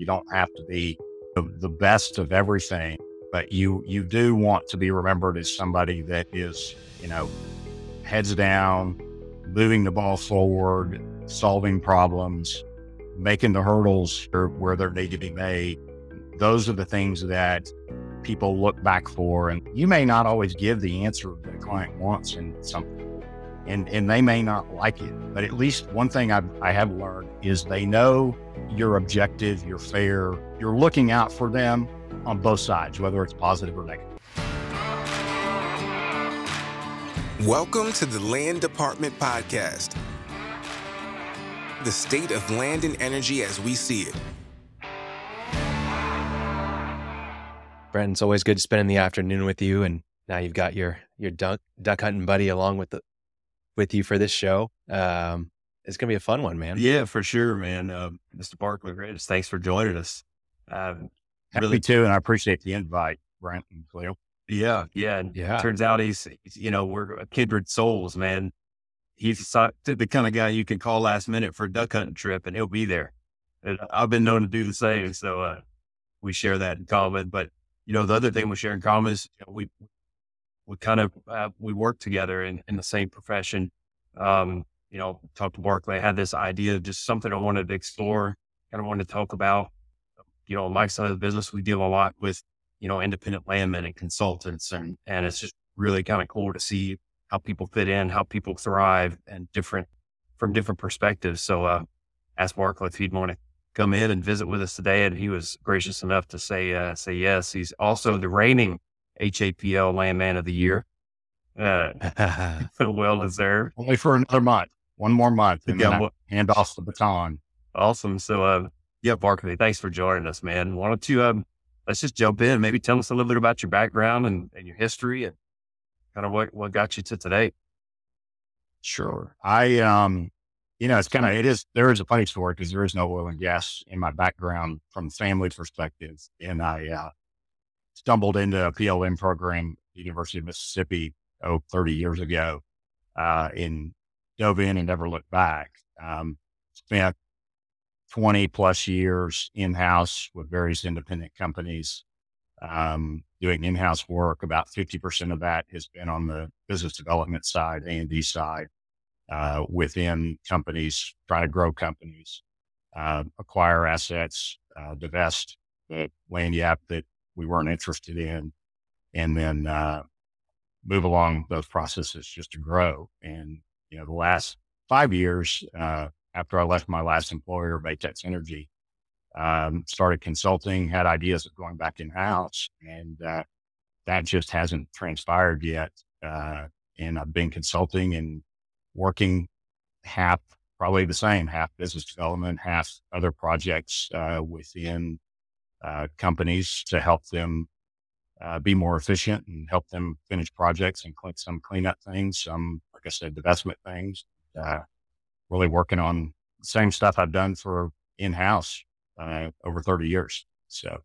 You don't have to be the, the best of everything, but you you do want to be remembered as somebody that is, you know, heads down, moving the ball forward, solving problems, making the hurdles where they need to be made. Those are the things that people look back for. And you may not always give the answer a client wants in something, and, and they may not like it. But at least one thing I've, I have learned is they know you're objective, you're fair, you're looking out for them on both sides, whether it's positive or negative. Welcome to the Land Department Podcast, the state of land and energy as we see it. Brent, it's always good spending the afternoon with you, and now you've got your your duck duck hunting buddy along with the with you for this show. Um, it's gonna be a fun one, man. Yeah, for sure, man. Uh, Mr. Barclay Ridge. Thanks for joining us. Uh, Happy really, too, and I appreciate the invite, Brent and Cleo. Yeah, yeah, and yeah. Turns out he's, you know, we're kindred souls, man. He's the kind of guy you can call last minute for a duck hunting trip, and he'll be there. And I've been known to do the same, so uh, we share that in common. But you know, the other thing we share in common is you know, we we kind of uh, we work together in, in the same profession. Um, you know, talked to Barclay. I had this idea of just something I wanted to explore, kind of wanted to talk about. You know, my side of the business, we deal a lot with you know independent landmen and consultants, and and it's just really kind of cool to see how people fit in, how people thrive, and different from different perspectives. So, uh, ask Barclay if he'd want to come in and visit with us today, and he was gracious enough to say uh, say yes. He's also the reigning HAPL Landman of the Year. Uh, well deserved. Only for another month, one more month, and yeah, well, hand off the baton. Awesome. So, uh, yeah, Barclay, thanks for joining us, man. Why don't you um, let's just jump in? Maybe tell us a little bit about your background and, and your history, and kind of what what got you to today. Sure. I um you know, it's kind of, it is, there is a funny story because there is no oil and gas in my background from family perspective. And I uh, stumbled into a PLM program University of Mississippi, oh, 30 years ago, uh, and dove in and never looked back. Um, spent 20 plus years in house with various independent companies, um, doing in house work. About 50% of that has been on the business development side, A&D side uh, within companies, try to grow companies, uh, acquire assets, uh, divest the lagniappe that we weren't interested in, and then uh, move along those processes just to grow. And you know, the last five years uh, after I left my last employer, Baytex Energy, um, started consulting, had ideas of going back in house, and uh, that just hasn't transpired yet. and I've been consulting and working half, probably the same, half business development, half other projects uh, within uh, companies to help them uh, be more efficient and help them finish projects and clean, some cleanup things, some, like I said, divestment things. Uh, really working on the same stuff I've done for in house uh, over 30 years. So,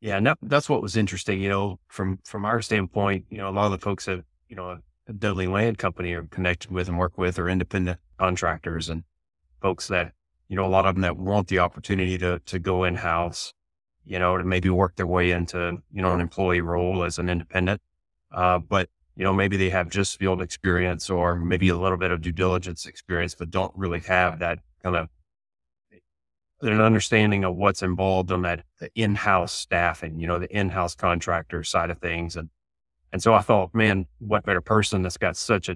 yeah, that, that's what was interesting, you know, from from our standpoint, you know, a lot of the folks have, you know, a Dudley Land Company are connected with and work with are independent contractors and folks that, you know, a lot of them that want the opportunity to, to go in house, you know, to maybe work their way into, you know, an employee role as an independent. Uh, but, you know, maybe they have just field experience or maybe a little bit of due diligence experience, but don't really have that kind of an understanding of what's involved on that the in-house staffing, you know, the in-house contractor side of things. And and so I thought, man, what better person that's got such a,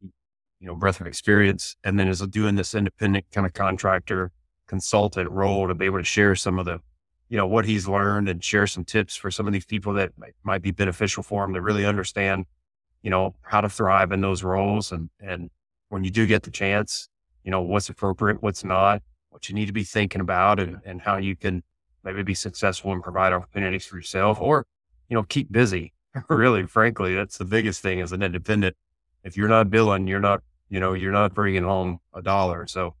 you know, breadth of experience and then is doing this independent kind of contractor consultant role to be able to share some of the, you know, what he's learned and share some tips for some of these people that might, might be beneficial for him to really understand, you know, how to thrive in those roles. And, and when you do get the chance, you know, what's appropriate, what's not, what you need to be thinking about and, and how you can maybe be successful and provide opportunities for yourself or, you know, keep busy really, frankly, that's the biggest thing as an independent. If you're not billing, you're not, you know, you're not bringing home a dollar. So,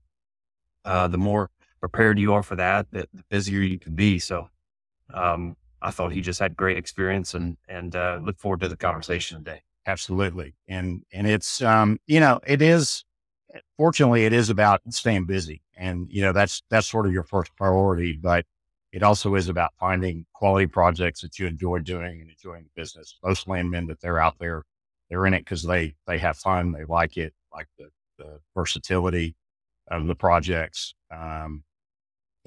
uh, the more prepared you are for that, the, the busier you can be. So, um, I thought he just had great experience and, and, uh, look forward to the conversation today. Absolutely. And, and it's, um, you know, it is, fortunately, it is about staying busy. And, you know, that's, that's sort of your first priority. But it also is about finding quality projects that you enjoy doing and enjoying the business. Most landmen that they're out there, they're in it because they they have fun, they like it, like the, the versatility of the projects, um,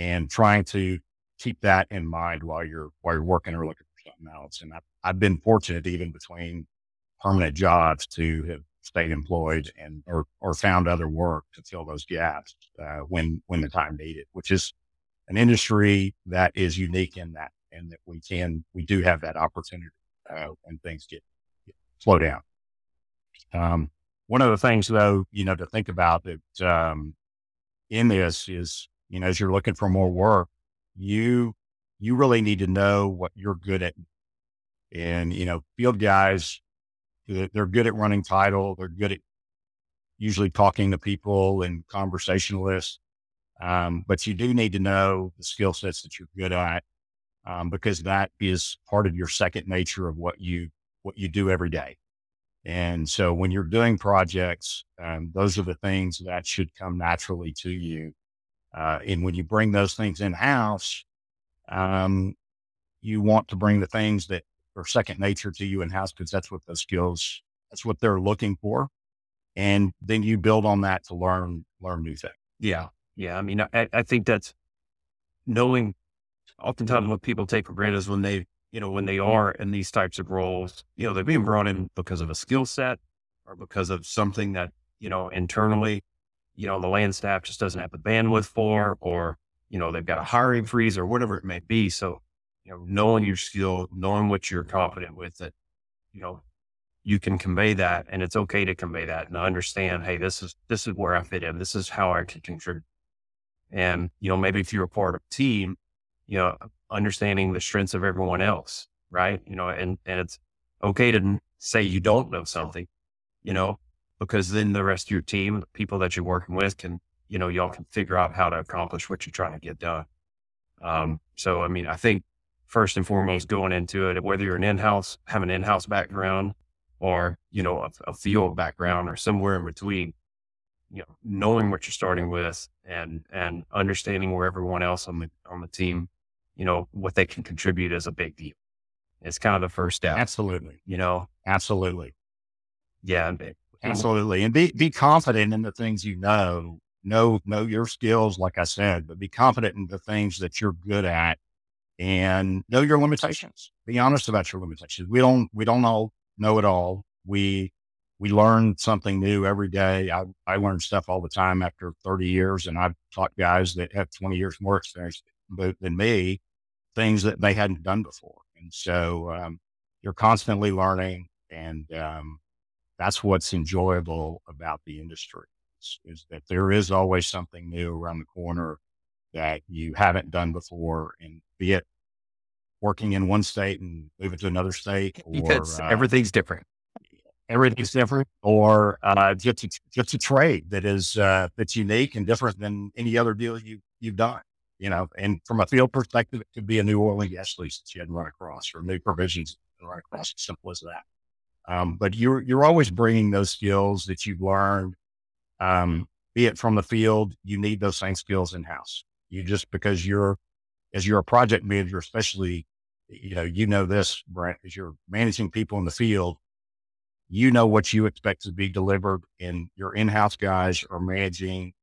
and trying to keep that in mind while you're while you're working or looking for something else. And I've, I've been fortunate, even between permanent jobs, to have stayed employed and or or found other work to fill those gaps uh, when when the time needed, which is an industry that is unique in that, and that we can we do have that opportunity uh, when things get, get slow down. Um, one of the things, though, you know, to think about that um, in this is, you know, as you're looking for more work, you you really need to know what you're good at, and you know, field guys, they're good at running title, they're good at usually talking to people and conversationalists. Um, but you do need to know the skill sets that you're good at, um, because that is part of your second nature of what you what you do every day. And so when you're doing projects, um, those are the things that should come naturally to you. Uh, and when you bring those things in house, um, you want to bring the things that are second nature to you in house because that's what those skills, that's what they're looking for. And then you build on that to learn, learn new things. Yeah. Yeah. I mean, I, I think that's knowing oftentimes what people take for granted is when they you know, when they are in these types of roles, you know, they're being brought in because of a skill set or because of something that, you know, internally, you know, the land staff just doesn't have the bandwidth for, or, you know, they've got a hiring freeze or whatever it may be. So, you know, knowing your skill, knowing what you're confident with, that, you know, you can convey that and it's okay to convey that and understand, hey, this is, this is where I fit in. This is how I can contribute. And, you know, maybe if you're a part of a team, you know, understanding the strengths of everyone else, right? You know, and, and it's okay to say you don't know something, you know, because then the rest of your team, the people that you're working with can, you know, y'all can figure out how to accomplish what you're trying to get done. Um, so, I mean, I think first and foremost going into it, whether you're an in-house, have an in-house background or, you know, a, a field background or somewhere in between, you know, knowing what you're starting with and, and understanding where everyone else on the, on the team you know, what they can contribute is a big deal. It's kind of the first step. Absolutely. You know, absolutely. Yeah. Absolutely. And be, be confident in the things you know. Know, know your skills, like I said, but be confident in the things that you're good at and know your limitations. Be honest about your limitations. We don't, we don't all know it all. We, we learn something new every day. I, I learn stuff all the time after 30 years and I've taught guys that have 20 years more experience than me things that they hadn't done before. And so um, you're constantly learning, and um, that's what's enjoyable about the industry is, is, that there is always something new around the corner that you haven't done before, and be it working in one state and moving to another state, or because uh, everything's different. Everything's different, or uh, just a, just a trade that is uh, that's unique and different than any other deal you you've done you know, and from a field perspective, it could be a new oil and gas lease that you hadn't run across or new provisions run across. As simple as that. Um, but you're, you're always bringing those skills that you've learned, um, be it from the field, you need those same skills in house. You just, because you're, as you're a project manager, especially, you know, you know this, Brent, as you're managing people in the field, you know what you expect to be delivered and your in-house guys are managing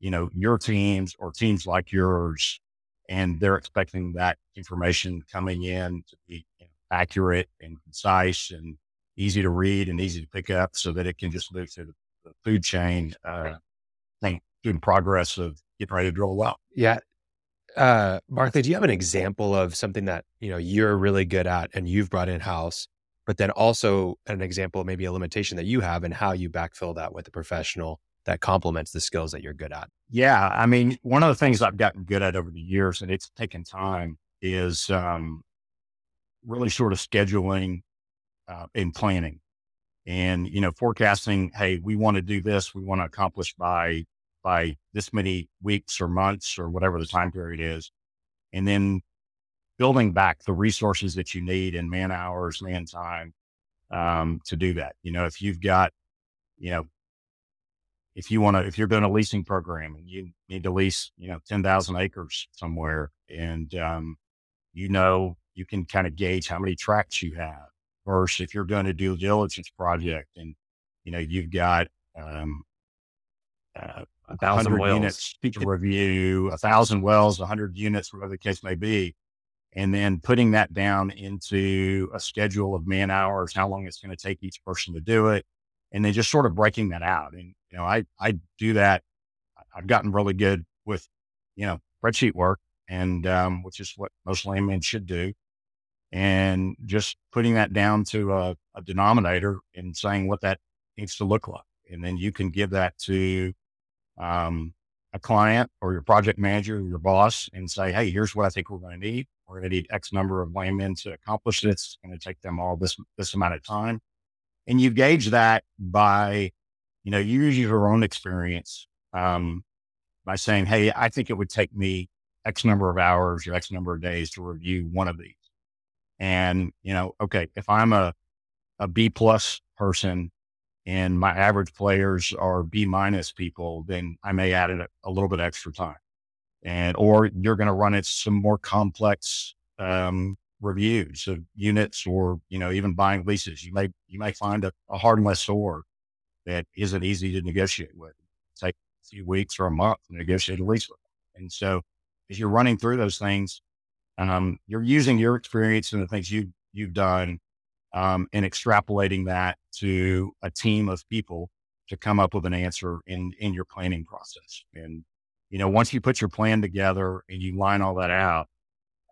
you know, your teams or teams like yours, and they're expecting that information coming in to be accurate and concise and easy to read and easy to pick up so that it can just move through the, food chain, uh, thing, through progress of getting ready to drill a well. Yeah. Uh, do you have an example of something that, you know, you're really good at and you've brought in house, but then also an example, maybe a limitation that you have and how you backfill that with a professional that complements the skills that you're good at? Yeah. I mean, one of the things I've gotten good at over the years, and it's taken time, is um, really sort of scheduling uh, and planning and, you know, forecasting, hey, we want to do this, we want to accomplish by by this many weeks or months or whatever the time period is. And then building back the resources that you need in man hours, man time um, to do that. You know, if you've got, you know, if you want to, if you're doing a leasing program and you need to lease, you know, 10,000 acres somewhere, And, um, you know, you can kind of gauge how many tracks you have versus if you're doing a due diligence project and, you know, you've got, um, uh, A thousand 100 wells. units to review, a thousand wells, a hundred units, whatever the case may be. And then putting that down into a schedule of man hours, how long it's going to take each person to do it. And then just sort of breaking that out. And, you know, I, I do that. I've gotten really good with, you know, spreadsheet work and, um, which is what most landmen should do. And just putting that down to a, a denominator and saying what that needs to look like. And then you can give that to, um, a client or your project manager or your boss and say, Hey, here's what I think we're going to need. We're going to need X number of landmen to accomplish this. It's going to take them all this, this amount of time. And you gauge that by, you know, you use your own experience, um, by saying, Hey, I think it would take me X number of hours or X number of days to review one of these. And, you know, okay, if I'm a, a B plus person and my average players are B minus people, then I may add a, a little bit extra time. And, or you're going to run it some more complex, um, reviews of units or, you know, even buying leases. You may, you may find a, a hard lessor that isn't easy to negotiate with. Take a few weeks or a month to negotiate a lease with. And so as you're running through those things, um, you're using your experience and the things you, you've done um, and extrapolating that to a team of people to come up with an answer in in your planning process. And you know, once you put your plan together and you line all that out,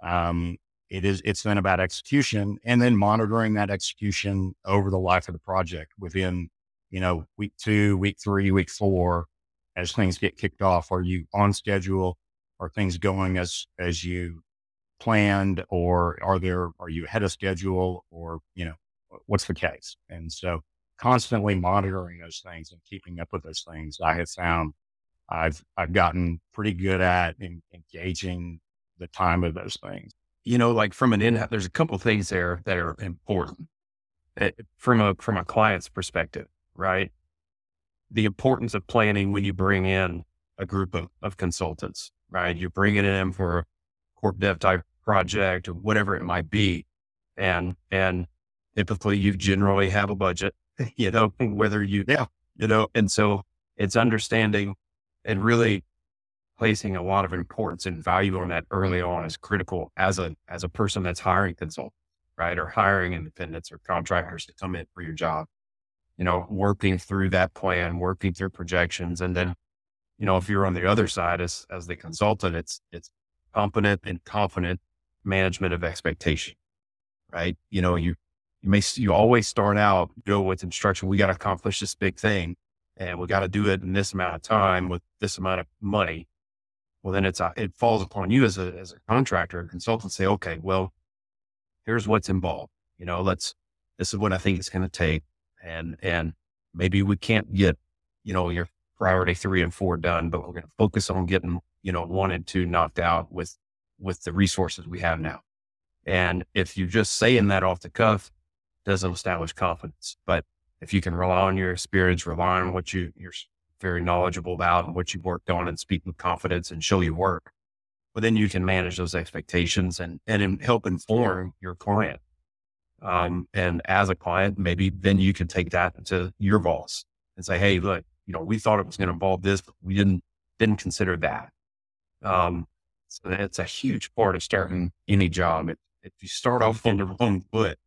um, it is it's then about execution and then monitoring that execution over the life of the project within you know week two, week three, week four, as things get kicked off. Are you on schedule? Are things going as as you planned or are there are you ahead of schedule or you know what's the case and so constantly monitoring those things and keeping up with those things i have found i've i've gotten pretty good at in, engaging the time of those things you know, like from an in, there's a couple things there that are important Eh, from a from a client's perspective, right? The importance of planning when you bring in a group of, of consultants, right? You're bringing in for corp dev type project or whatever it might be, and and typically you generally have a budget, you know, whether you Yeah. you know, and so it's understanding and really placing a lot of importance and value on that early on is critical as a as a person that's hiring consultants, right? Or hiring independents or contractors to come in for your job. You know, working through that plan, working through projections. And then, you know, if you're on the other side as as the consultant, it's it's competent and confident management of expectation. Right. You know, you you may you always start out go with instruction, we got to accomplish this big thing and we got to do it in this amount of time with this amount of money well then it's uh, it falls upon you as a as a contractor a consultant say okay well here's what's involved you know let's this is what i think it's going to take and and maybe we can't get you know your priority three and four done but we're going to focus on getting you know one and two knocked out with with the resources we have now and if you just saying that off the cuff doesn't establish confidence but if you can rely on your experience rely on what you you're very knowledgeable about and what you've worked on and speak with confidence and show your work. But then you can manage those expectations and, and help inform your client. Um, and as a client, maybe then you can take that to your boss and say, Hey, look, you know, we thought it was going to involve this, but we didn't, didn't consider that. Um, so it's a huge part of starting any job. If, if you start off on the wrong foot,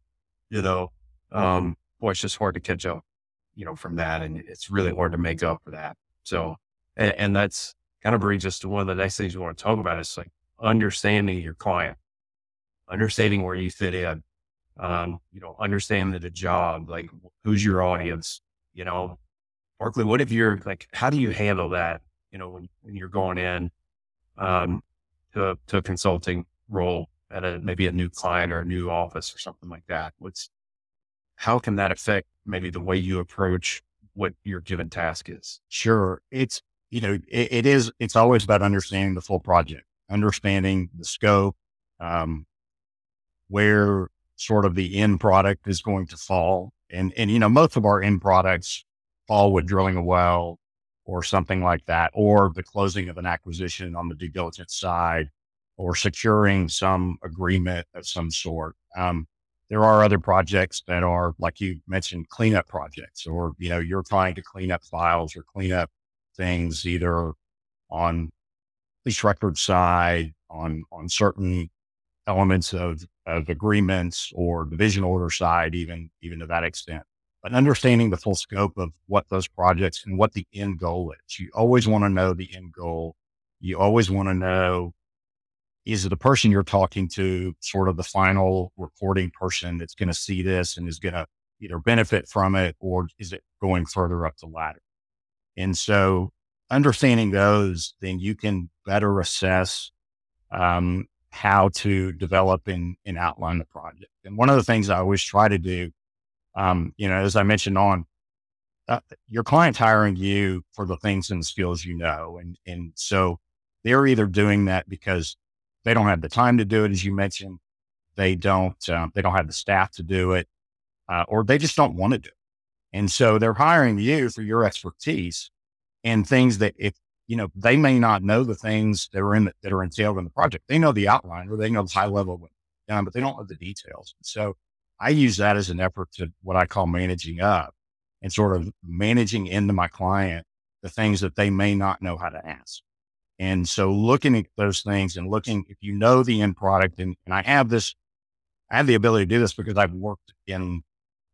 you know, um, boy, it's just hard to catch up you know, from that. And it's really hard to make up for that. So, and, and that's kind of brings us to one of the next things we want to talk about is like understanding your client, understanding where you fit in, um, you know, understanding the job, like who's your audience, you know, Barclay, what if you're like, how do you handle that? You know, when, when you're going in, um, to, a- to a consulting role at a, maybe a new client or a new office or something like that. What's, how can that affect maybe the way you approach what your given task is? Sure. It's, you know, it, it is, it's always about understanding the full project, understanding the scope, um, where sort of the end product is going to fall. And, and, you know, most of our end products fall with drilling a well or something like that, or the closing of an acquisition on the due diligence side. or securing some agreement of some sort. Um, there are other projects that are, like you mentioned, cleanup projects, or, you know, you're trying to clean up files or clean up things either on lease record side, on, on certain elements of, of agreements or division order side, even, even to that extent. But understanding the full scope of what those projects and what the end goal is. You always want to know the end goal. You always want to know is the person you're talking to sort of the final reporting person that's going to see this and is going to either benefit from it or is it going further up the ladder? And so understanding those, then you can better assess um, how to develop and, and, outline the project. And one of the things I always try to do, um, you know, as I mentioned on, uh, your client's hiring you for the things and skills you know. And, and so they're either doing that because they don't have the time to do it, as you mentioned. They don't. Um, they don't have the staff to do it, uh, or they just don't want to do it. And so they're hiring you for your expertise and things that if you know they may not know the things that are in the, that are entailed in the project. They know the outline or they know the high level, um, but they don't know the details. So I use that as an effort to what I call managing up and sort of managing into my client the things that they may not know how to ask. And so looking at those things and looking, if you know the end product, and, and I have this, I have the ability to do this because I've worked in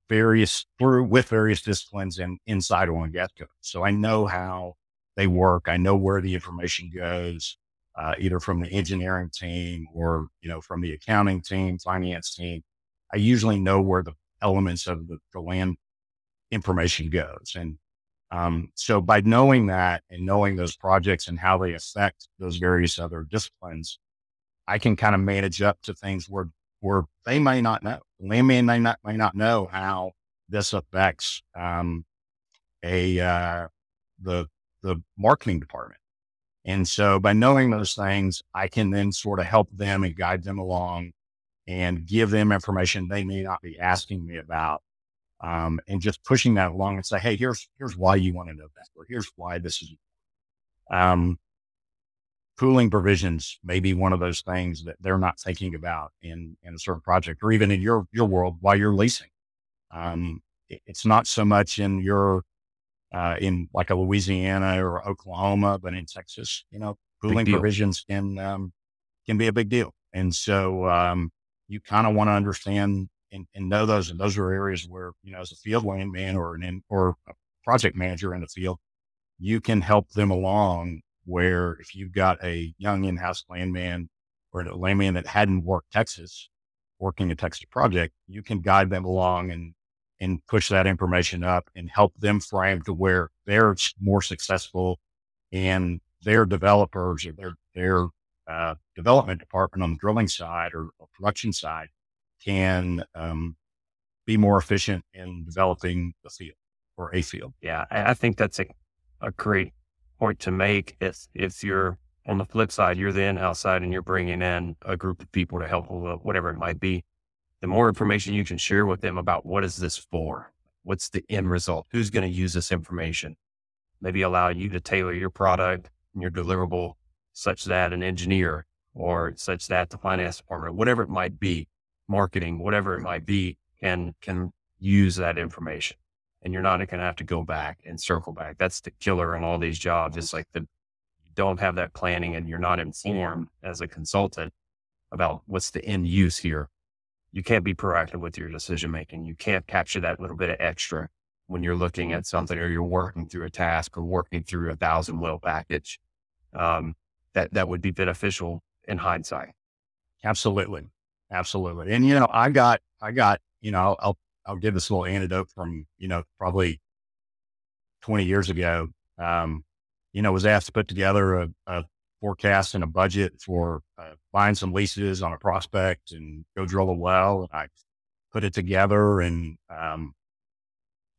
various, through with various disciplines and inside oil and gas companies. So I know how they work. I know where the information goes, uh, either from the engineering team or, you know, from the accounting team, finance team. I usually know where the elements of the, the land information goes. And um, so by knowing that and knowing those projects and how they affect those various other disciplines, I can kind of manage up to things where where they may not know. Landman may not may not know how this affects um, a uh, the the marketing department. And so by knowing those things, I can then sort of help them and guide them along and give them information they may not be asking me about um, and just pushing that along and say, hey, here's here's why you want to know that, or here's why this is. Um, pooling provisions may be one of those things that they're not thinking about in in a certain project, or even in your your world while you're leasing. Um, it, it's not so much in your uh, in like a Louisiana or Oklahoma, but in Texas, you know, pooling provisions can um, can be a big deal, and so um, you kind of want to understand and, and know those. And those are areas where, you know, as a field landman or an in, or a project manager in the field, you can help them along where if you've got a young in-house landman or a landman that hadn't worked Texas, working a Texas project, you can guide them along and and push that information up and help them frame to where they're more successful and their developers or their their uh, development department on the drilling side or, or production side can um, be more efficient in developing the field or a field. Yeah, I think that's a, a great point to make. If if you're on the flip side, you're the in-house side and you're bringing in a group of people to help with whatever it might be. The more information you can share with them about what is this for, what's the end result, who's going to use this information, maybe allow you to tailor your product and your deliverable such that an engineer or such that the finance department, whatever it might be, marketing, whatever it might be, can can use that information. And you're not going to have to go back and circle back. That's the killer in all these jobs. It's like the don't have that planning and you're not informed as a consultant about what's the end use here. You can't be proactive with your decision making. You can't capture that little bit of extra when you're looking at something or you're working through a task or working through a thousand well package. Um, that that would be beneficial in hindsight. Absolutely. Absolutely. And, you know, I got, I got, you know, I'll, I'll give this little anecdote from, you know, probably 20 years ago. Um, you know, was asked to put together a, a forecast and a budget for uh, buying some leases on a prospect and go drill a well. And I put it together and, um,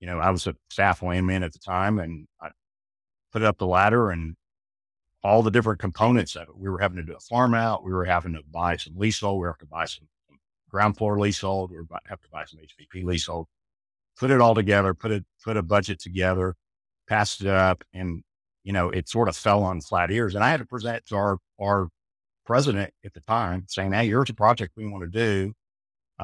you know, I was a staff landman at the time and I put it up the ladder and all the different components of it. We were having to do a farm out. We were having to buy some leasehold. We having to buy some, ground floor leasehold. We have to buy some HBP leasehold. Put it all together. Put it put a budget together. Passed it up, and you know it sort of fell on flat ears. And I had to present to our our president at the time saying, Hey, here's a project we want to do.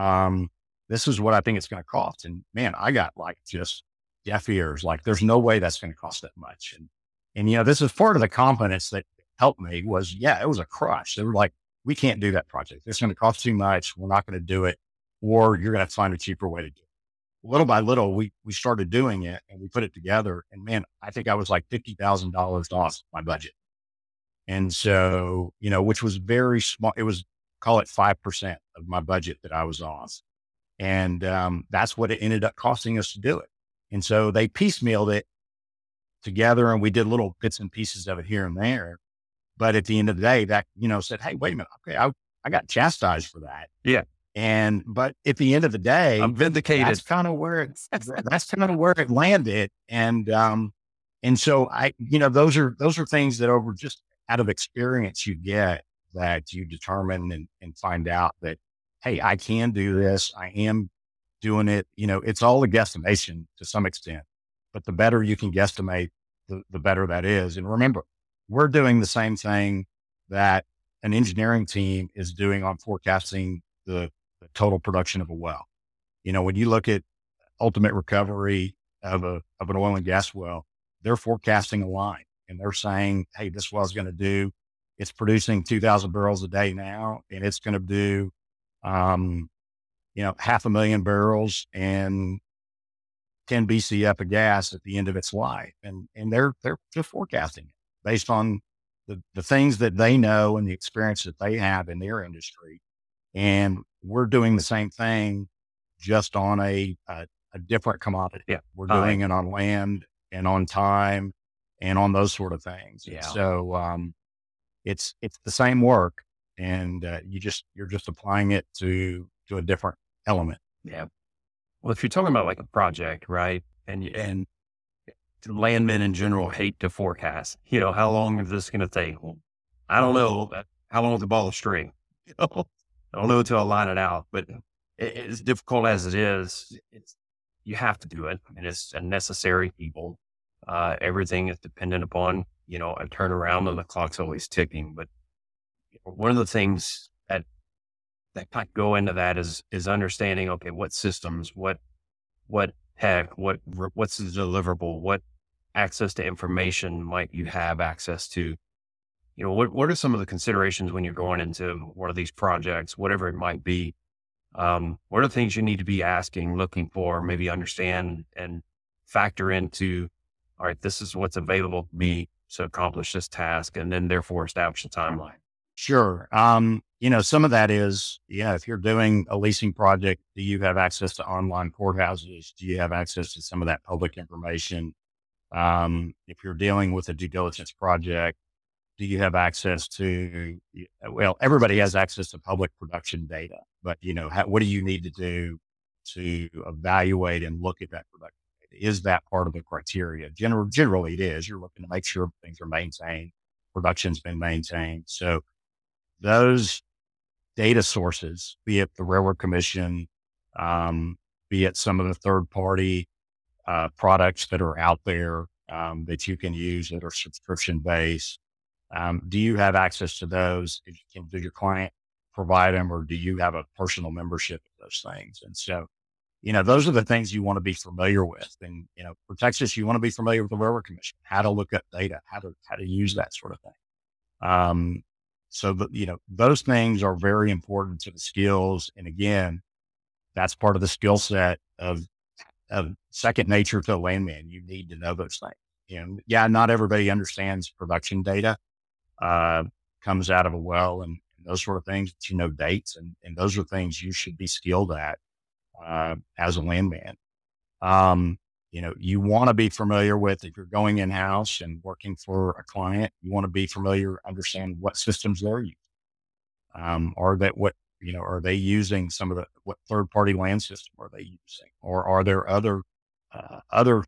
Um, this is what I think it's going to cost. And man, I got like just deaf ears. Like there's no way that's going to cost that much. And, and, you know, this is part of the confidence that helped me was, yeah, it was a crush. They were like, we can't do that project. It's going to cost too much. We're not going to do it. Or you're going to find a cheaper way to do it. Little by little, we, we started doing it and we put it together. And man, I think I was like $50,000 off my budget. And so, you know, which was very small. It was, call it 5% of my budget that I was off. And um, that's what it ended up costing us to do it. And so they piecemealed it together and we did little bits and pieces of it here and there. But at the end of the day, that, you know, said, Hey, wait a minute. Okay. I, I got chastised for that. Yeah. And, but at the end of the day, I'm vindicated. That's kind of where it, that's kind of where it landed. And, um, and so I, you know, those are, those are things that over just out of experience you get that you determine and, and find out that hey, I can do this. I am doing it. You know, it's all a guesstimation to some extent, but the better you can guesstimate, the, the better that is. And remember, we're doing the same thing that an engineering team is doing on forecasting the, the total production of a well. You know, when you look at ultimate recovery of a, of an oil and gas well, they're forecasting a line and they're saying, Hey, this well is going to do, it's producing 2000 barrels a day now, and it's going to do um, you know, half a million barrels and 10 BCF of gas at the end of its life. And, and they're, they're just forecasting it based on the, the things that they know and the experience that they have in their industry. And we're doing the same thing just on a, a, a different commodity. Yeah. We're doing it on land and on time and on those sort of things. Yeah. So, um, it's, it's the same work, and uh, you just you're just applying it to to a different element. Yeah. Well, if you're talking about like a project, right, and and landmen in general hate to forecast. You know, how long is this going to take? Well, I don't know. How long is the ball of string? You know, I don't know until I line it out. But it, as difficult as it is, it's you have to do it, and it's a necessary evil. Uh, everything is dependent upon you know a turnaround, and the clock's always ticking. But one of the things that kind of go into that is is understanding okay what systems what what tech what what's the deliverable what access to information might you have access to? You know what what are some of the considerations when you're going into one of these projects whatever it might be? Um, what are the things you need to be asking looking for maybe understand and factor into all right this is what's available to me to accomplish this task and then therefore establish a timeline Sure. Um, you know, some of that is, yeah, if you're doing a leasing project, do you have access to online courthouses? Do you have access to some of that public information? Um, if you're dealing with a due diligence project, do you have access to, well, everybody has access to public production data, but you know, how, what do you need to do to evaluate and look at that production data? Is that part of the criteria? General, generally it is. You're looking to make sure things are maintained, production's been maintained. So those data sources, be it the Railroad Commission, um, be it some of the third party uh, products that are out there um, that you can use that are subscription based. Um, do you have access to those? You Can, do your client provide them, or do you have a personal membership of those things? And so, you know, those are the things you want to be familiar with. And you know, for Texas, you want to be familiar with the Railroad Commission, how to look at data, how to how to use that sort of thing. Um, so, you know, those things are very important to the skills. And again, that's part of the skill set of, of second nature to a landman. You need to know those things. And yeah, not everybody understands production data, uh, comes out of a well and, and, those sort of things, but you know, dates and, and those are things you should be skilled at, uh, as a landman. Um, you know, you want to be familiar with if you're going in house and working for a client, you want to be familiar, understand what systems they're using. Um, are that what, you know, are they using some of the, what third party land system are they using? Or are there other, uh, other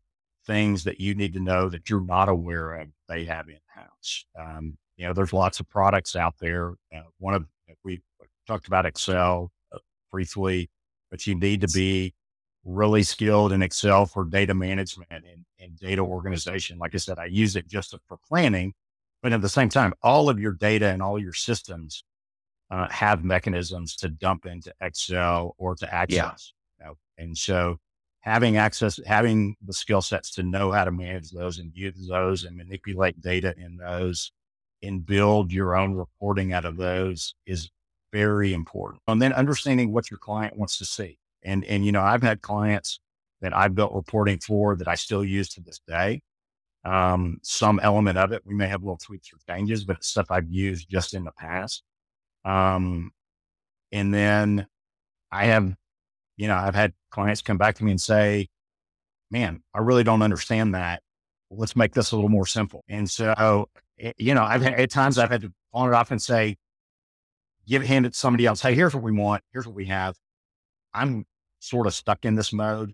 things that you need to know that you're not aware of they have in house? Um, you know, there's lots of products out there. Uh, one of, we talked about Excel uh, briefly, but you need to be really skilled in Excel for data management and, and data organization. Like I said, I use it just for planning, But at the same time, all of your data and all your systems uh, have mechanisms to dump into Excel or to access. Yeah. You know? And so having access, having the skill sets to know how to manage those and use those and manipulate data in those and build your own reporting out of those is very important. And then understanding what your client wants to see. And, and, you know, I've had clients that I've built reporting for that I still use to this day. Um, some element of it, we may have little tweaks or changes, but it's stuff I've used just in the past. Um, and then I have, you know, I've had clients come back to me and say, man, I really don't understand that. Let's make this a little more simple. And so, eh, you know, I've had at times I've had to pawn it off and say, give hand it to somebody else. Hey, here's what we want. Here's what we have. I'm sort of stuck in this mode.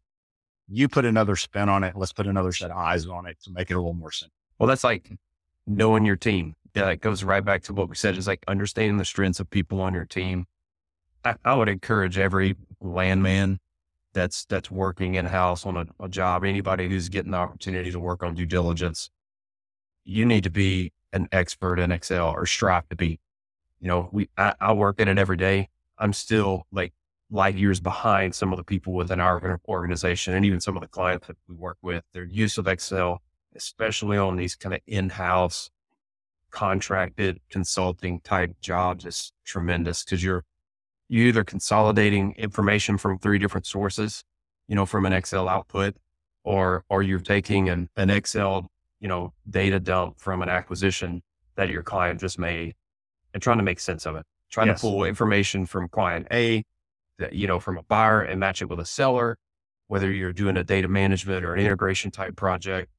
You put another spin on it. Let's put another set of eyes on it to make it a little more simple. Well, that's like knowing your team. Yeah, it goes right back to what we said is like understanding the strengths of people on your team. I, I would encourage every landman that's that's working in house on a, a job, anybody who's getting the opportunity to work on due diligence, you need to be an expert in Excel or strive to be. You know, we I, I work in it every day. I'm still like light years behind some of the people within our organization and even some of the clients that we work with. Their use of Excel, especially on these kind of in-house contracted consulting type jobs is tremendous because you're you either consolidating information from three different sources, you know, from an Excel output, or or you're taking an, an Excel, you know, data dump from an acquisition that your client just made and trying to make sense of it. Trying yes. to pull information from client A, you know, from a buyer and match it with a seller, whether you're doing a data management or an integration type project,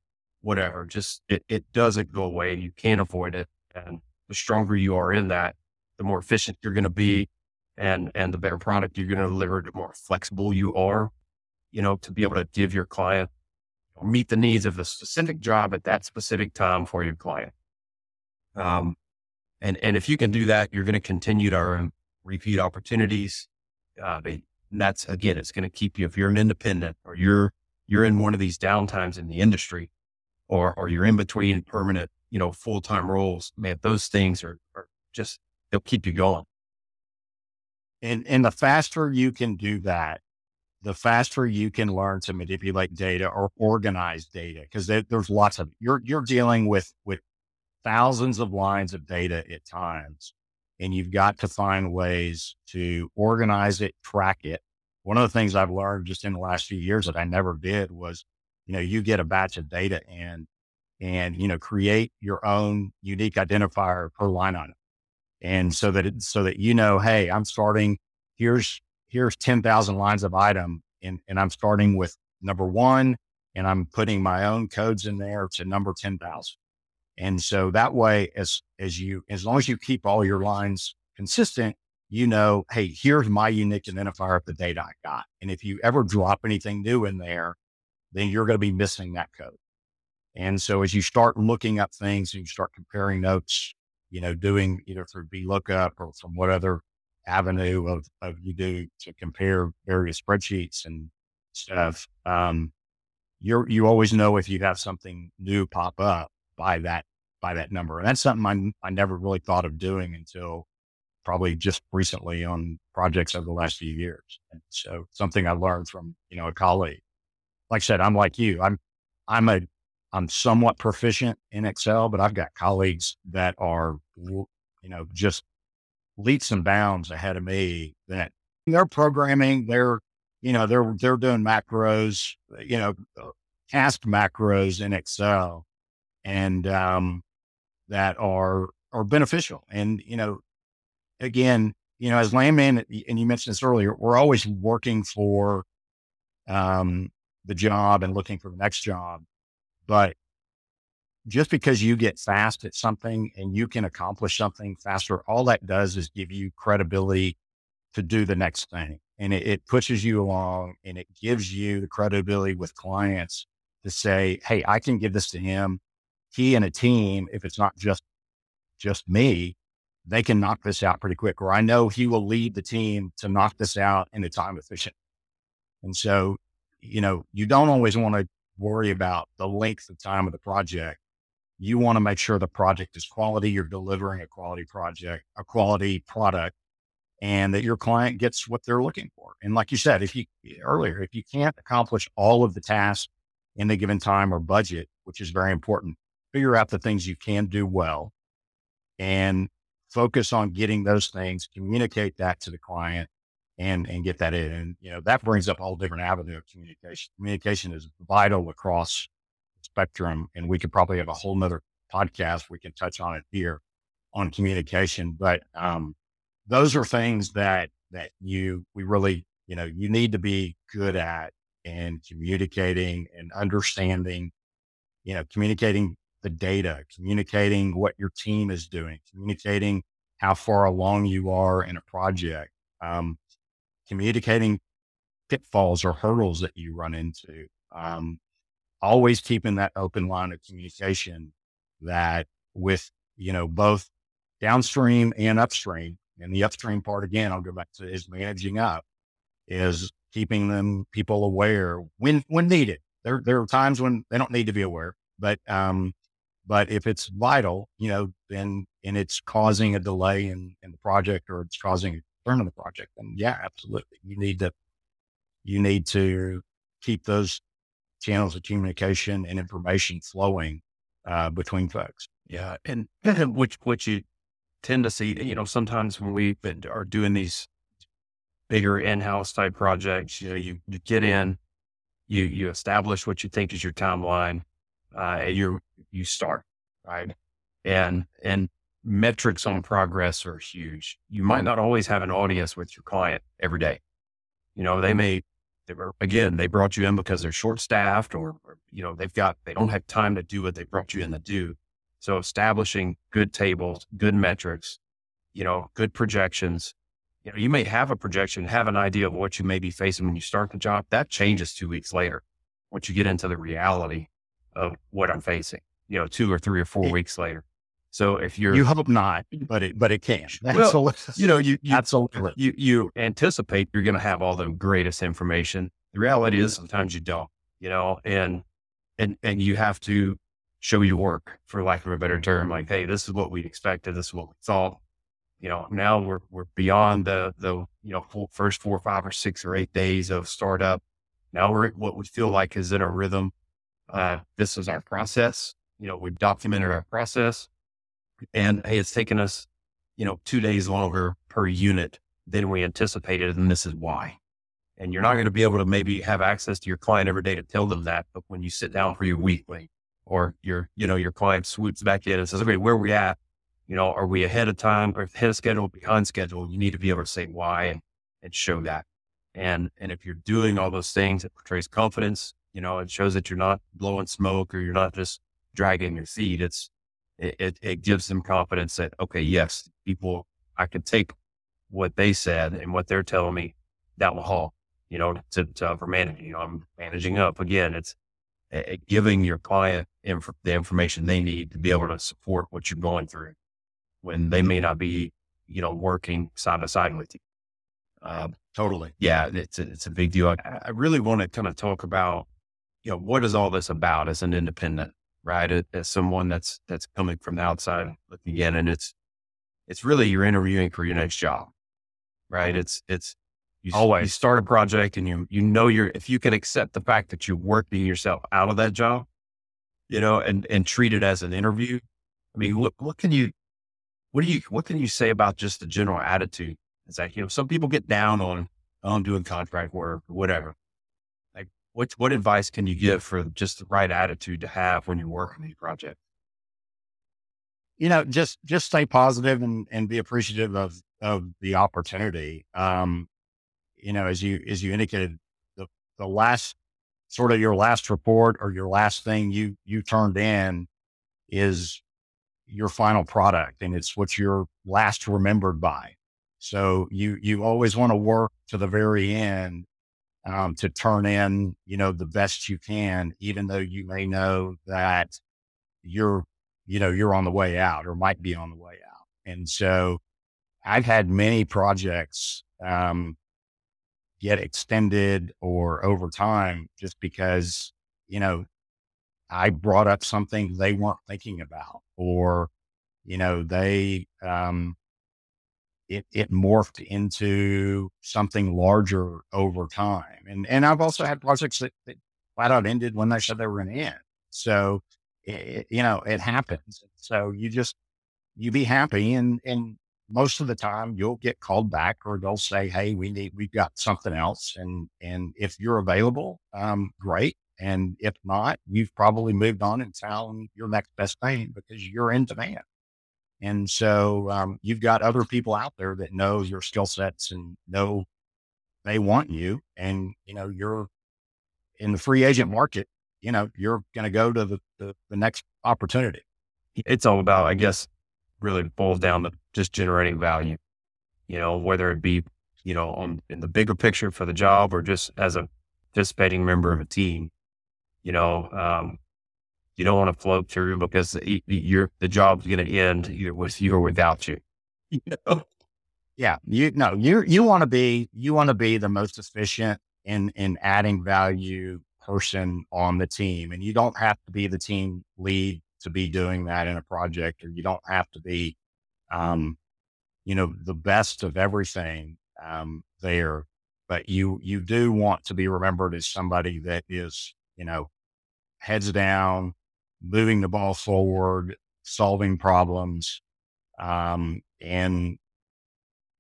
whatever. Just it, it doesn't go away. You can't avoid it. And the stronger you are in that, the more efficient you're going to be and, and the better product you're going to deliver, the more flexible you are, you know, to be able to give your client or meet the needs of the specific job at that specific time for your client. Um, and, and if you can do that, you're going to continue to repeat opportunities. Uh, and that's again, it's going to keep you, if you're an independent or you're, you're in one of these downtimes in the industry, or or you're in between permanent, you know, full time roles, man, those things are, are just they'll keep you going. And and the faster you can do that, the faster you can learn to manipulate data or organize data because there, there's lots of you're you're dealing with with thousands of lines of data at times and you've got to find ways to organize it track it one of the things i've learned just in the last few years that i never did was you know, you get a batch of data and, and, you know, create your own unique identifier per line item. And so that it, so that, you know, Hey, I'm starting, here's, here's 10,000 lines of item and, and I'm starting with number one and I'm putting my own codes in there to number 10,000. And so that way, as, as you, as long as you keep all your lines consistent, you know, Hey, here's my unique identifier of the data I got. And if you ever drop anything new in there, then you're going to be missing that code. And so as you start looking up things and you start comparing notes, you know, doing either through VLOOKUP or from what other avenue of, of you do to compare various spreadsheets and stuff, um, you're, you always know if you have something new pop up by that, by that number. And that's something I, I never really thought of doing until probably just recently on projects over the last few years. And so something I learned from, you know, a colleague like I said, I'm like you. I'm, I'm a, I'm somewhat proficient in Excel, but I've got colleagues that are, you know, just leaps and bounds ahead of me that they're programming, they're, you know, they're, they're doing macros, you know, task macros in Excel and, um, that are, are beneficial. And, you know, again, you know, as landman, and you mentioned this earlier, we're always working for, um, the job and looking for the next job. But just because you get fast at something and you can accomplish something faster, all that does is give you credibility to do the next thing. And it, it pushes you along and it gives you the credibility with clients to say, Hey, I can give this to him. He and a team, if it's not just, just me, they can knock this out pretty quick, or I know he will lead the team to knock this out in a time efficient. And so you know, you don't always want to worry about the length of time of the project. you want to make sure the project is quality. You're delivering a quality project, a quality product, and that your client gets what they're looking for. And like you said, if you earlier, if you can't accomplish all of the tasks in a given time or budget, which is very important, figure out the things you can do well and focus on getting those things, communicate that to the client and, and get that in. And, you know, that brings up a whole different avenue of communication. Communication is vital across the spectrum. And we could probably have a whole nother podcast. We can touch on it here on communication, but, um, those are things that, that you, we really, you know, you need to be good at and communicating and understanding, you know, communicating the data, communicating what your team is doing, communicating how far along you are in a project, um, communicating pitfalls or hurdles that you run into. Um, always keeping that open line of communication that with, you know, both downstream and upstream. And the upstream part, again, I'll go back to is managing up, is keeping them people aware when, when needed. There, there are times when they don't need to be aware, but, um, but if it's vital, you know, then, and it's causing a delay in, in the project or it's causing a turn in the project, then yeah, absolutely. You need to, you need to keep those channels of communication and information flowing uh, between folks. Yeah. And which, which you tend to see, you know, sometimes when we are doing these bigger in-house type projects, you know, you, you get in, you, you establish what you think is your timeline, uh, you you start, right? And, and metrics on progress are huge. You might not always have an audience with your client every day. You know, they may, they were, again, they brought you in because they're short staffed or, or, you know, they've got, they don't have time to do what they brought you in to do. So establishing good tables, good metrics, you know, good projections. You know, you may have a projection, have an idea of what you may be facing when you start the job. That changes two weeks later once you get into the reality of what I'm facing, you know, two or three or four it, weeks later. So if you're, you hope not, but it, but it can. Well, you know, you, you absolutely, you, you anticipate you're going to have all the greatest information. The reality is sometimes you don't, you know, and, and, and you have to show your work for lack of a better term. Like, Hey, this is what we expected. This is what we thought. You know, now we're, we're beyond the, the, you know, full, first four, or five or six or eight days of startup. Now we're what we feel like is in a rhythm uh, this is our process. You know, we've documented our process and hey, it's taken us, you know, two days longer per unit than we anticipated. And this is why. And you're not going to be able to maybe have access to your client every day to tell them that. But when you sit down for your weekly or your, you know, your client swoops back in and says, okay, where are we at? You know, are we ahead of time or ahead of schedule, behind schedule? You need to be able to say why and, and show that. And, and if you're doing all those things, it portrays confidence, you know, it shows that you're not blowing smoke or you're not just dragging your feet. It's, it, it, it gives them confidence that, okay, yes, people, I can take what they said and what they're telling me down the hall, you know, to, to for managing, you know, I'm managing up again. It's it, giving your client inf- the information they need to be able to support what you're going through when they may not be, you know, working side by side with you. Uh, totally. Yeah, it's a, it's a big deal. I, I really want to kind of talk about you know, what is all this about as an independent, right? As someone that's, that's coming from the outside looking in and it's, it's really you're interviewing for your next job, right? Mm-hmm. It's, it's, you, Always. you start a project and you, you know, you're, if you can accept the fact that you're working yourself out of that job, you know, and, and treat it as an interview. I mean, what, what can you, what do you, what can you say about just the general attitude? Is that, you know, some people get down on, oh, on doing contract work or whatever. What what advice can you give for just the right attitude to have when you're working a project? You know, just just stay positive and and be appreciative of of the opportunity. Um, you know, as you as you indicated, the the last sort of your last report or your last thing you you turned in is your final product and it's what you're last remembered by. So you you always want to work to the very end um, to turn in, you know, the best you can, even though you may know that you're, you know, you're on the way out or might be on the way out. And so I've had many projects, um, get extended or over time just because, you know, I brought up something they weren't thinking about, or, you know, they, um, it, it morphed into something larger over time. And, and I've also had projects that, that flat out ended when they said they were going to end. So, it, you know, it happens. So you just, you be happy and, and most of the time you'll get called back or they'll say, Hey, we need, we've got something else. And, and if you're available, um, great. And if not, you've probably moved on and found your next best thing because you're in demand. And so, um, you've got other people out there that know your skill sets and know they want you. And, you know, you're in the free agent market, you know, you're going to go to the, the, the next opportunity. It's all about, I guess, really boils down to just generating value, you know, whether it be, you know, on in the bigger picture for the job or just as a participating member of a team, you know, um, you don't want to float through because you're, the job's going to end either with you or without you. Yeah, you no, you you want to be you want to be the most efficient in in adding value person on the team, and you don't have to be the team lead to be doing that in a project, or you don't have to be, um, you know, the best of everything um, there. But you you do want to be remembered as somebody that is, you know, heads down, moving the ball forward, solving problems, um, and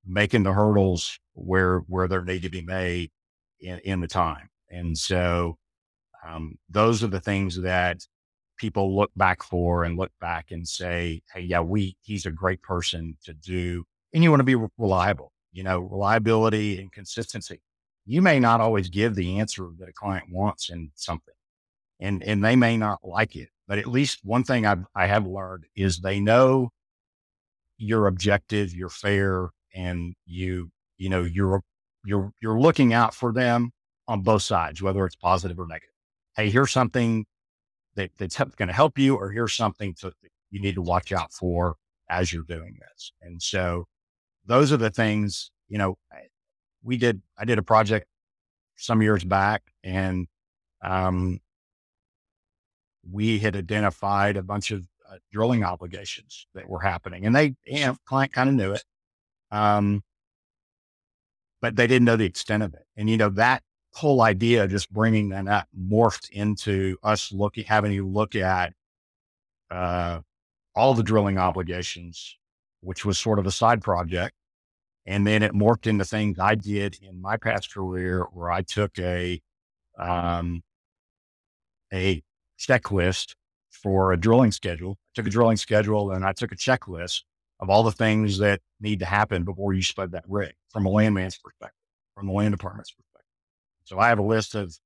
making the hurdles where where they need to be made in, in the time. And so um, those are the things that people look back for and look back and say, Hey, yeah, we, he's a great person to do. And you want to be reliable, you know, reliability and consistency. You may not always give the answer that a client wants in something and, and they may not like it, but at least one thing I've, I have learned is they know you're objective, you're fair, and you, you know, you're, you're, you're looking out for them on both sides, whether it's positive or negative. Hey, here's something that, that's going to help you, or here's something to, you need to watch out for as you're doing this. And so those are the things, you know, we did, I did a project some years back and, um, we had identified a bunch of uh, drilling obligations that were happening and they, you know, client kind of knew it. Um, but they didn't know the extent of it. And, you know, that whole idea, of just bringing that up morphed into us looking, having to look at, uh, all the drilling obligations, which was sort of a side project. And then it morphed into things I did in my past career where I took a, um, a checklist for a drilling schedule. I took a drilling schedule and I took a checklist of all the things that need to happen before you spud that rig from a landman's perspective, from the land department's perspective. So I have a list of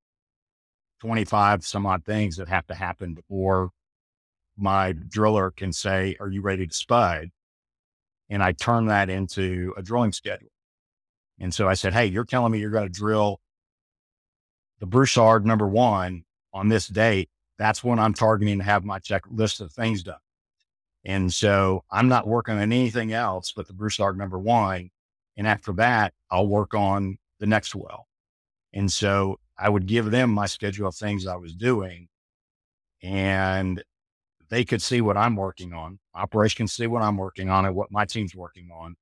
25 some odd things that have to happen before my driller can say, Are you ready to spud? And I turn that into a drilling schedule. And so I said, Hey, you're telling me you're going to drill the Broussard number one on this date. That's when I'm targeting to have my checklist of things done. And so I'm not working on anything else but the Broussard number one. And after that, I'll work on the next well. And so I would give them my schedule of things I was doing and they could see what I'm working on. Operation can see what I'm working on and what my team's working on.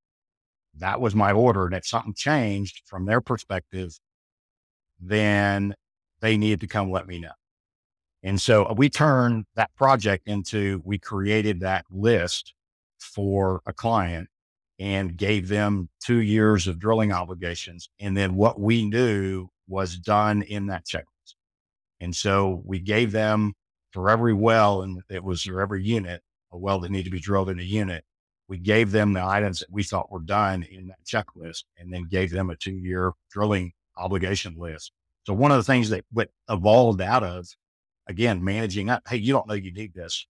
That was my order. And if something changed from their perspective, then they needed to come let me know. And so uh, we turned that project into, we created that list for a client and gave them two years of drilling obligations. And then what we knew was done in that checklist. And so we gave them for every well, and it was for every unit, a well that needed to be drilled in a unit. We gave them the items that we thought were done in that checklist and then gave them a two year drilling obligation list. So one of the things that what evolved out of, again, managing up, hey, you don't know you need this,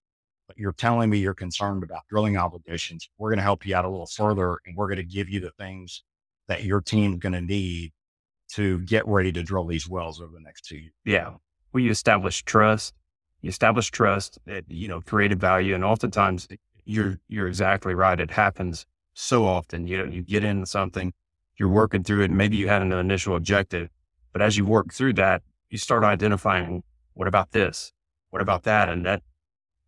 but you're telling me you're concerned about drilling obligations. We're going to help you out a little further and we're going to give you the things that your team's going to need to get ready to drill these wells over the next two years. Yeah. Well, you establish trust, you establish trust that, you know, created value. And oftentimes you're, you're exactly right. It happens so often. You know, you get into something, you're working through it. Maybe you had an initial objective, but as you work through that, you start identifying what about this? What about that? And that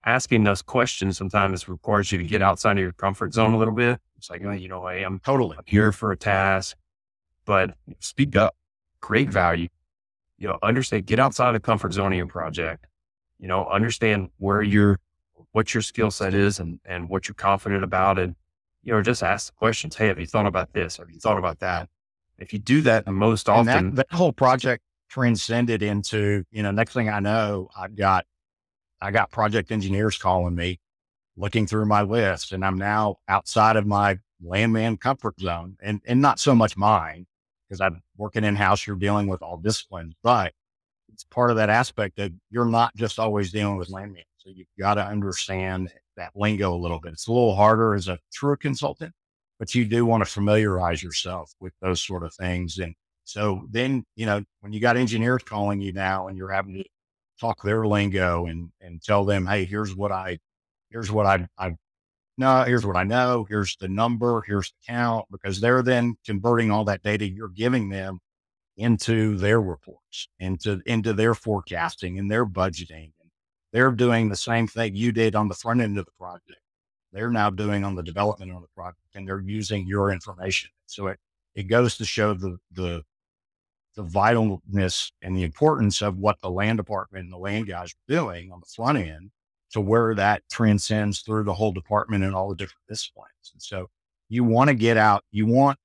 asking those questions sometimes requires you to get outside of your comfort zone a little bit. It's like, oh, you know, I am Totally. here for a task, but speak up, create value, you know, understand, get outside the comfort zone of your project, you know, understand where your, what your skill set is and, and what you're confident about. And, you know, just ask the questions. Hey, have you thought about this? Have you thought about that? If you do that most often, that, that whole project transcended into, you know, next thing I know, I've got, I got project engineers calling me, looking through my list, and I'm now outside of my landman comfort zone and, and not so much mine because I'm working in house, you're dealing with all disciplines, but it's part of that aspect that you're not just always dealing with landman. So you've got to understand that lingo a little bit. It's a little harder as a true consultant, but you do want to familiarize yourself with those sort of things. And so then, you know, when you got engineers calling you now and you're having to mm. talk their lingo and, and tell them, Hey, here's what I, here's what I, I know, here's what I know. Here's the number, here's the count, because they're then converting all that data you're giving them into their reports, into, into their forecasting and their budgeting. And they're doing the same thing you did on the front end of the project. They're now doing on the development of the project and they're using your information. So it, it goes to show the, the, the vitalness and the importance of what the land department and the land guys are doing on the front end to where that transcends through the whole department and all the different disciplines. And so you want to get out, you want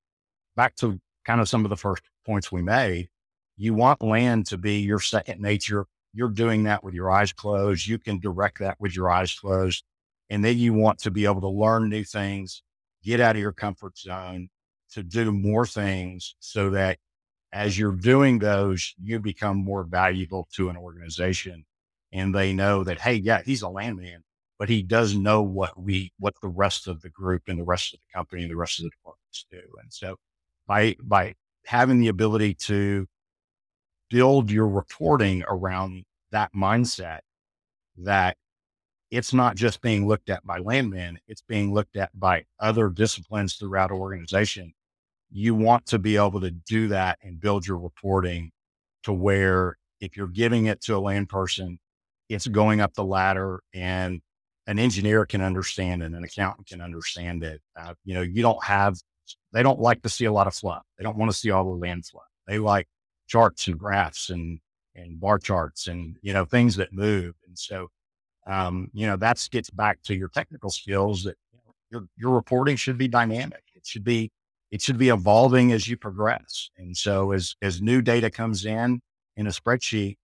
back to kind of some of the first points we made, you want land to be your second nature. You're doing that with your eyes closed. You can direct that with your eyes closed. And then you want to be able to learn new things, get out of your comfort zone to do more things so that as you're doing those, you become more valuable to an organization and they know that, Hey, yeah, he's a landman, but he does know what we, what the rest of the group and the rest of the company and the rest of the departments do. And so by, by having the ability to build your reporting around that mindset that it's not just being looked at by landmen, it's being looked at by other disciplines throughout organization. You want to be able to do that and build your reporting to where if you're giving it to a land person, it's going up the ladder and an engineer can understand it, an accountant can understand it. Uh, you know, you don't have, they don't like to see a lot of fluff. They don't want to see all the land fluff. They like charts and graphs and, and bar charts and, you know, things that move. And so, um, you know, that gets back to your technical skills that you know, your, your reporting should be dynamic. It should be, it should be evolving as you progress. And so as, as new data comes in in a spreadsheet,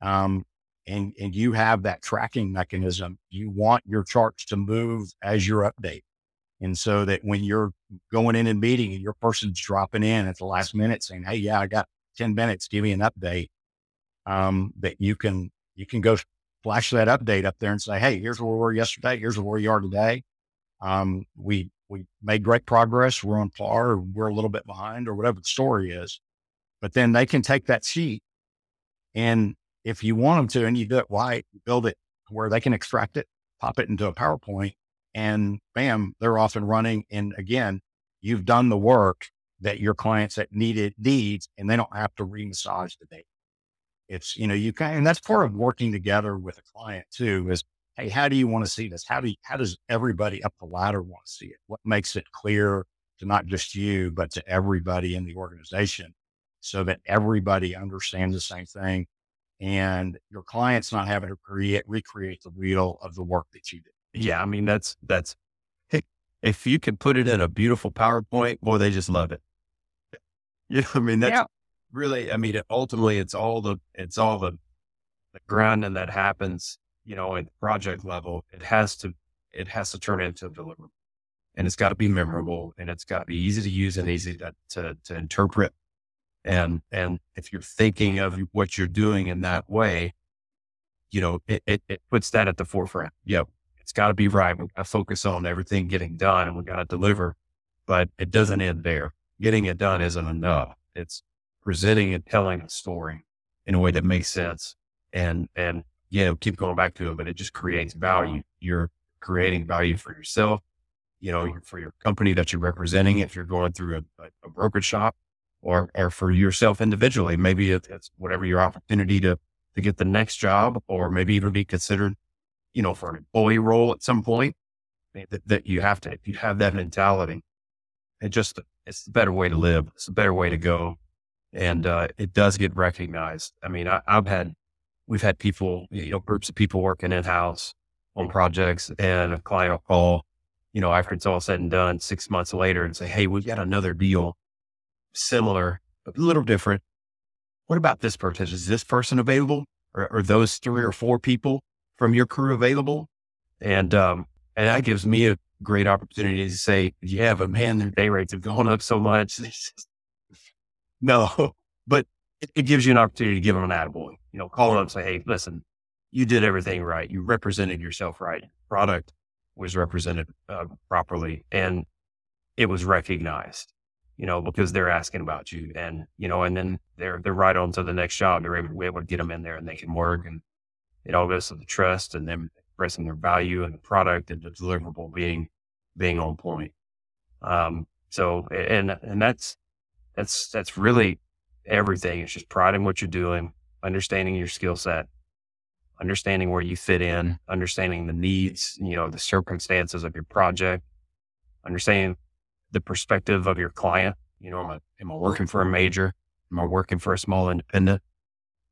um, and, and you have that tracking mechanism, you want your charts to move as your update. And so that when you're going in and meeting and your person's dropping in at the last minute saying, Hey, yeah, I got 10 minutes, give me an update. Um, that you can, you can go flash that update up there and say, Hey, here's where we were yesterday. Here's where you are today. Um, we, we made great progress. We're on par. or We're a little bit behind or whatever the story is. But then they can take that sheet and if you want them to, and you do it right, you build it where they can extract it, pop it into a PowerPoint and bam, they're off and running. And again, you've done the work that your clients that need it needs, and they don't have to re-massage the data. It's, you know, you can, and that's part of working together with a client too, is, Hey, how do you want to see this? How do you, how does everybody up the ladder want to see it? What makes it clear to not just you, but to everybody in the organization so that everybody understands the same thing and your client's not having to create, recreate the wheel of the work that you did. yeah, I mean, that's, that's, if you can put it in a beautiful PowerPoint, boy, they just love it. You know, I mean, that's Yeah. really, I mean, ultimately it's all the, it's all the, the grounding that happens, you know, at project level. It has to, it has to turn into a deliverable and it's got to be memorable and it's got to be easy to use and easy to, to, to interpret. And, and if you're thinking of what you're doing in that way, you know, it, it, it puts that at the forefront. Yep. It's got to be right. We got to focus on everything getting done and we got to deliver, but it doesn't end there. Getting it done isn't enough. It's presenting and telling a story in a way that makes sense. And, and, you know, keep going back to it, but it just creates value. You're creating value for yourself, you know, for your company that you're representing. If you're going through a, a, brokerage shop or, or for yourself individually, maybe it's whatever your opportunity to, to get the next job or maybe even be considered, you know, for an employee role at some point, that, that you have to, if you have that mentality, it just, it's a better way to live. It's a better way to go. And uh, it does get recognized. I mean, I, I've had, we've had people, you know, groups of people working in house on projects and a client will call, you know, after it's all said and done six months later and say, Hey, we've got another deal similar, but a little different. What about this person? Is this person available? Or are those three or four people from your crew available? And, um, and that gives me a great opportunity to say, yeah, but man, their day rates have gone up so much. no, but it, it, gives you an opportunity to give them an attaboy, you know, call them up and say, Hey, listen, you did everything right. You represented yourself right. Product was represented uh, properly and it was recognized, you know, because they're asking about you and, you know, and then they're, they're right on to the next job. They're able, able to get them in there and they can work and it all goes to the trust and them expressing their value and the product and the deliverable being, being on point. Um, so, and, and that's, that's, that's really everything. It's just pride in what you're doing, understanding your skill set, understanding where you fit in, mm-hmm. understanding the needs, you know, the circumstances of your project, understanding the perspective of your client. You know, am I, am I working for a major? Am I working for a small independent?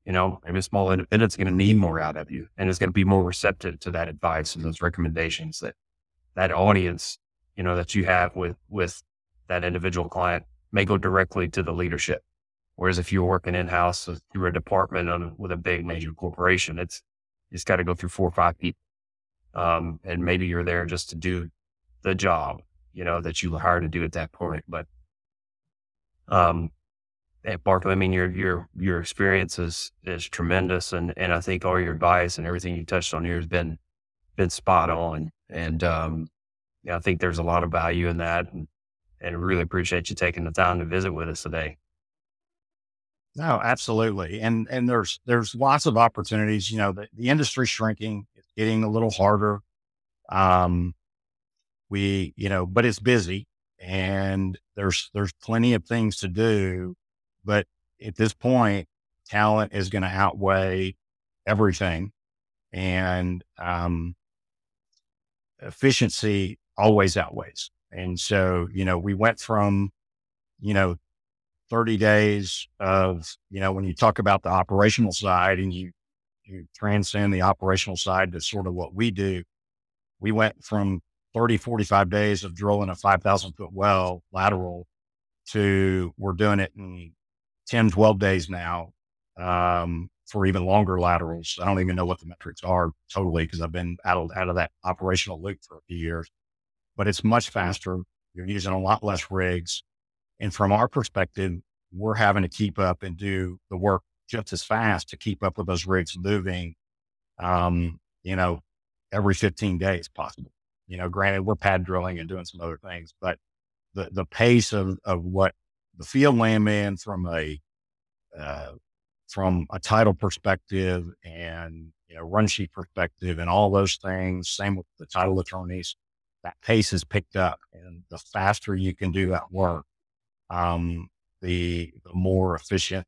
You know, maybe a small independent's going to need more out of you and is going to be more receptive to that advice and those recommendations that that audience, you know, that you have with, with that individual client may go directly to the leadership. Whereas if you're working in house through a department on, with a big major corporation, it's just got to go through four or five people. Um, and maybe you're there just to do the job, you know, that you were hired to do at that point. But, um, at Barclay, I mean, your, your, your experience is, is tremendous. And, and I think all your advice and everything you touched on here has been, been spot on. And, um, I think there's a lot of value in that and, and really appreciate you taking the time to visit with us today. No, absolutely. And and there's there's lots of opportunities. You know, the, the industry's shrinking, it's getting a little harder. Um we, you know, but it's busy and there's there's plenty of things to do. But at this point, talent is going to outweigh everything. And um efficiency always outweighs. And so, you know, we went from, you know, 30 days of, you know, when you talk about the operational side and you, you transcend the operational side to sort of what we do, we went from 30, 45 days of drilling a 5,000 foot well lateral to we're doing it in 10, 12 days now um, for even longer laterals. I don't even know what the metrics are totally because I've been out of, out of that operational loop for a few years, but it's much faster. You're using a lot less rigs. And from our perspective, we're having to keep up and do the work just as fast to keep up with those rigs moving, um, you know, every 15 days possible. You know, granted, we're pad drilling and doing some other things, but the, the pace of, of what the field landman from a, uh, from a title perspective and, you know, run sheet perspective and all those things, same with the title attorneys, that pace is picked up. And the faster you can do that work, um, the, the more efficient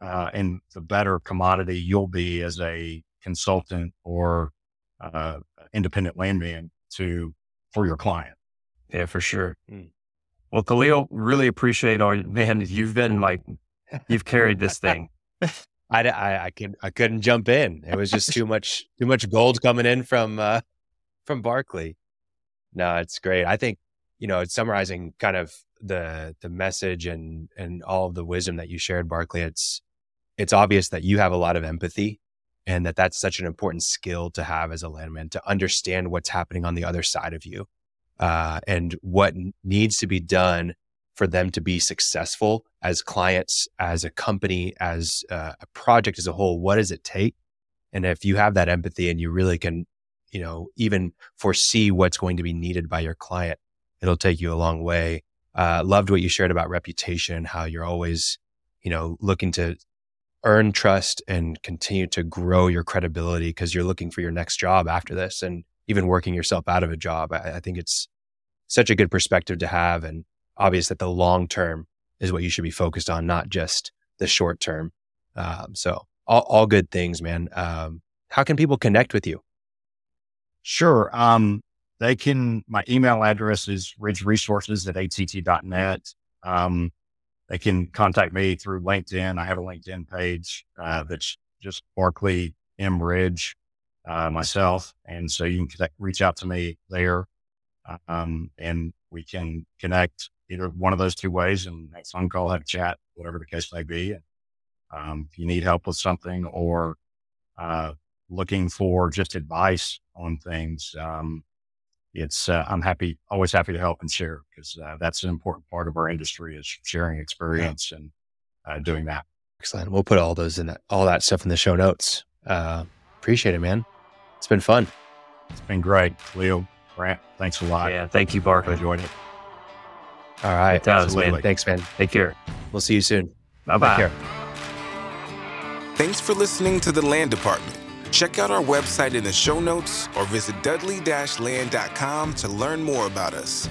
uh, and the better commodity you'll be as a consultant or uh, independent landman to for your client. Yeah, for sure. Mm. Well, Khalil, really appreciate all man. You've been like you've carried this thing. I, I, I, can, I couldn't jump in. It was just too much too much gold coming in from uh, from Barclay. No, it's great. I think you know, summarizing kind of the the message and and all of the wisdom that you shared, Barclay, It's it's obvious that you have a lot of empathy, and that that's such an important skill to have as a landman to understand what's happening on the other side of you, uh, and what needs to be done for them to be successful as clients, as a company, as uh, a project as a whole. What does it take? And if you have that empathy and you really can, you know, even foresee what's going to be needed by your client, it'll take you a long way. Uh, loved what you shared about reputation, how you're always, you know, looking to earn trust and continue to grow your credibility because you're looking for your next job after this and even working yourself out of a job. I, I think it's such a good perspective to have and obvious that the long term is what you should be focused on, not just the short term. Um, so all, all good things, man. Um, how can people connect with you? Sure. Um, they can, my email address is ridgeresources at att.net. Um, they can contact me through LinkedIn. I have a LinkedIn page, uh, that's just Barclay M Ridge, uh, myself. And so you can connect, reach out to me there. Um, and we can connect either one of those two ways and next phone call, have a chat, whatever the case may be. Um, if you need help with something or, uh, looking for just advice on things, um, it's uh, I'm happy, always happy to help and share because uh, that's an important part of our industry is sharing experience yeah. and uh, doing that. Excellent. We'll put all those in that, all that stuff in the show notes. Uh, appreciate it, man. It's been fun. It's been great, Leo. Grant, thanks a lot. Yeah, thank you, Bark. I enjoyed it. All right, it does, man. Thanks, man. Take care. We'll see you soon. Bye bye. Thanks for listening to the Land Department. Check out our website in the show notes or visit dudley-land.com to learn more about us.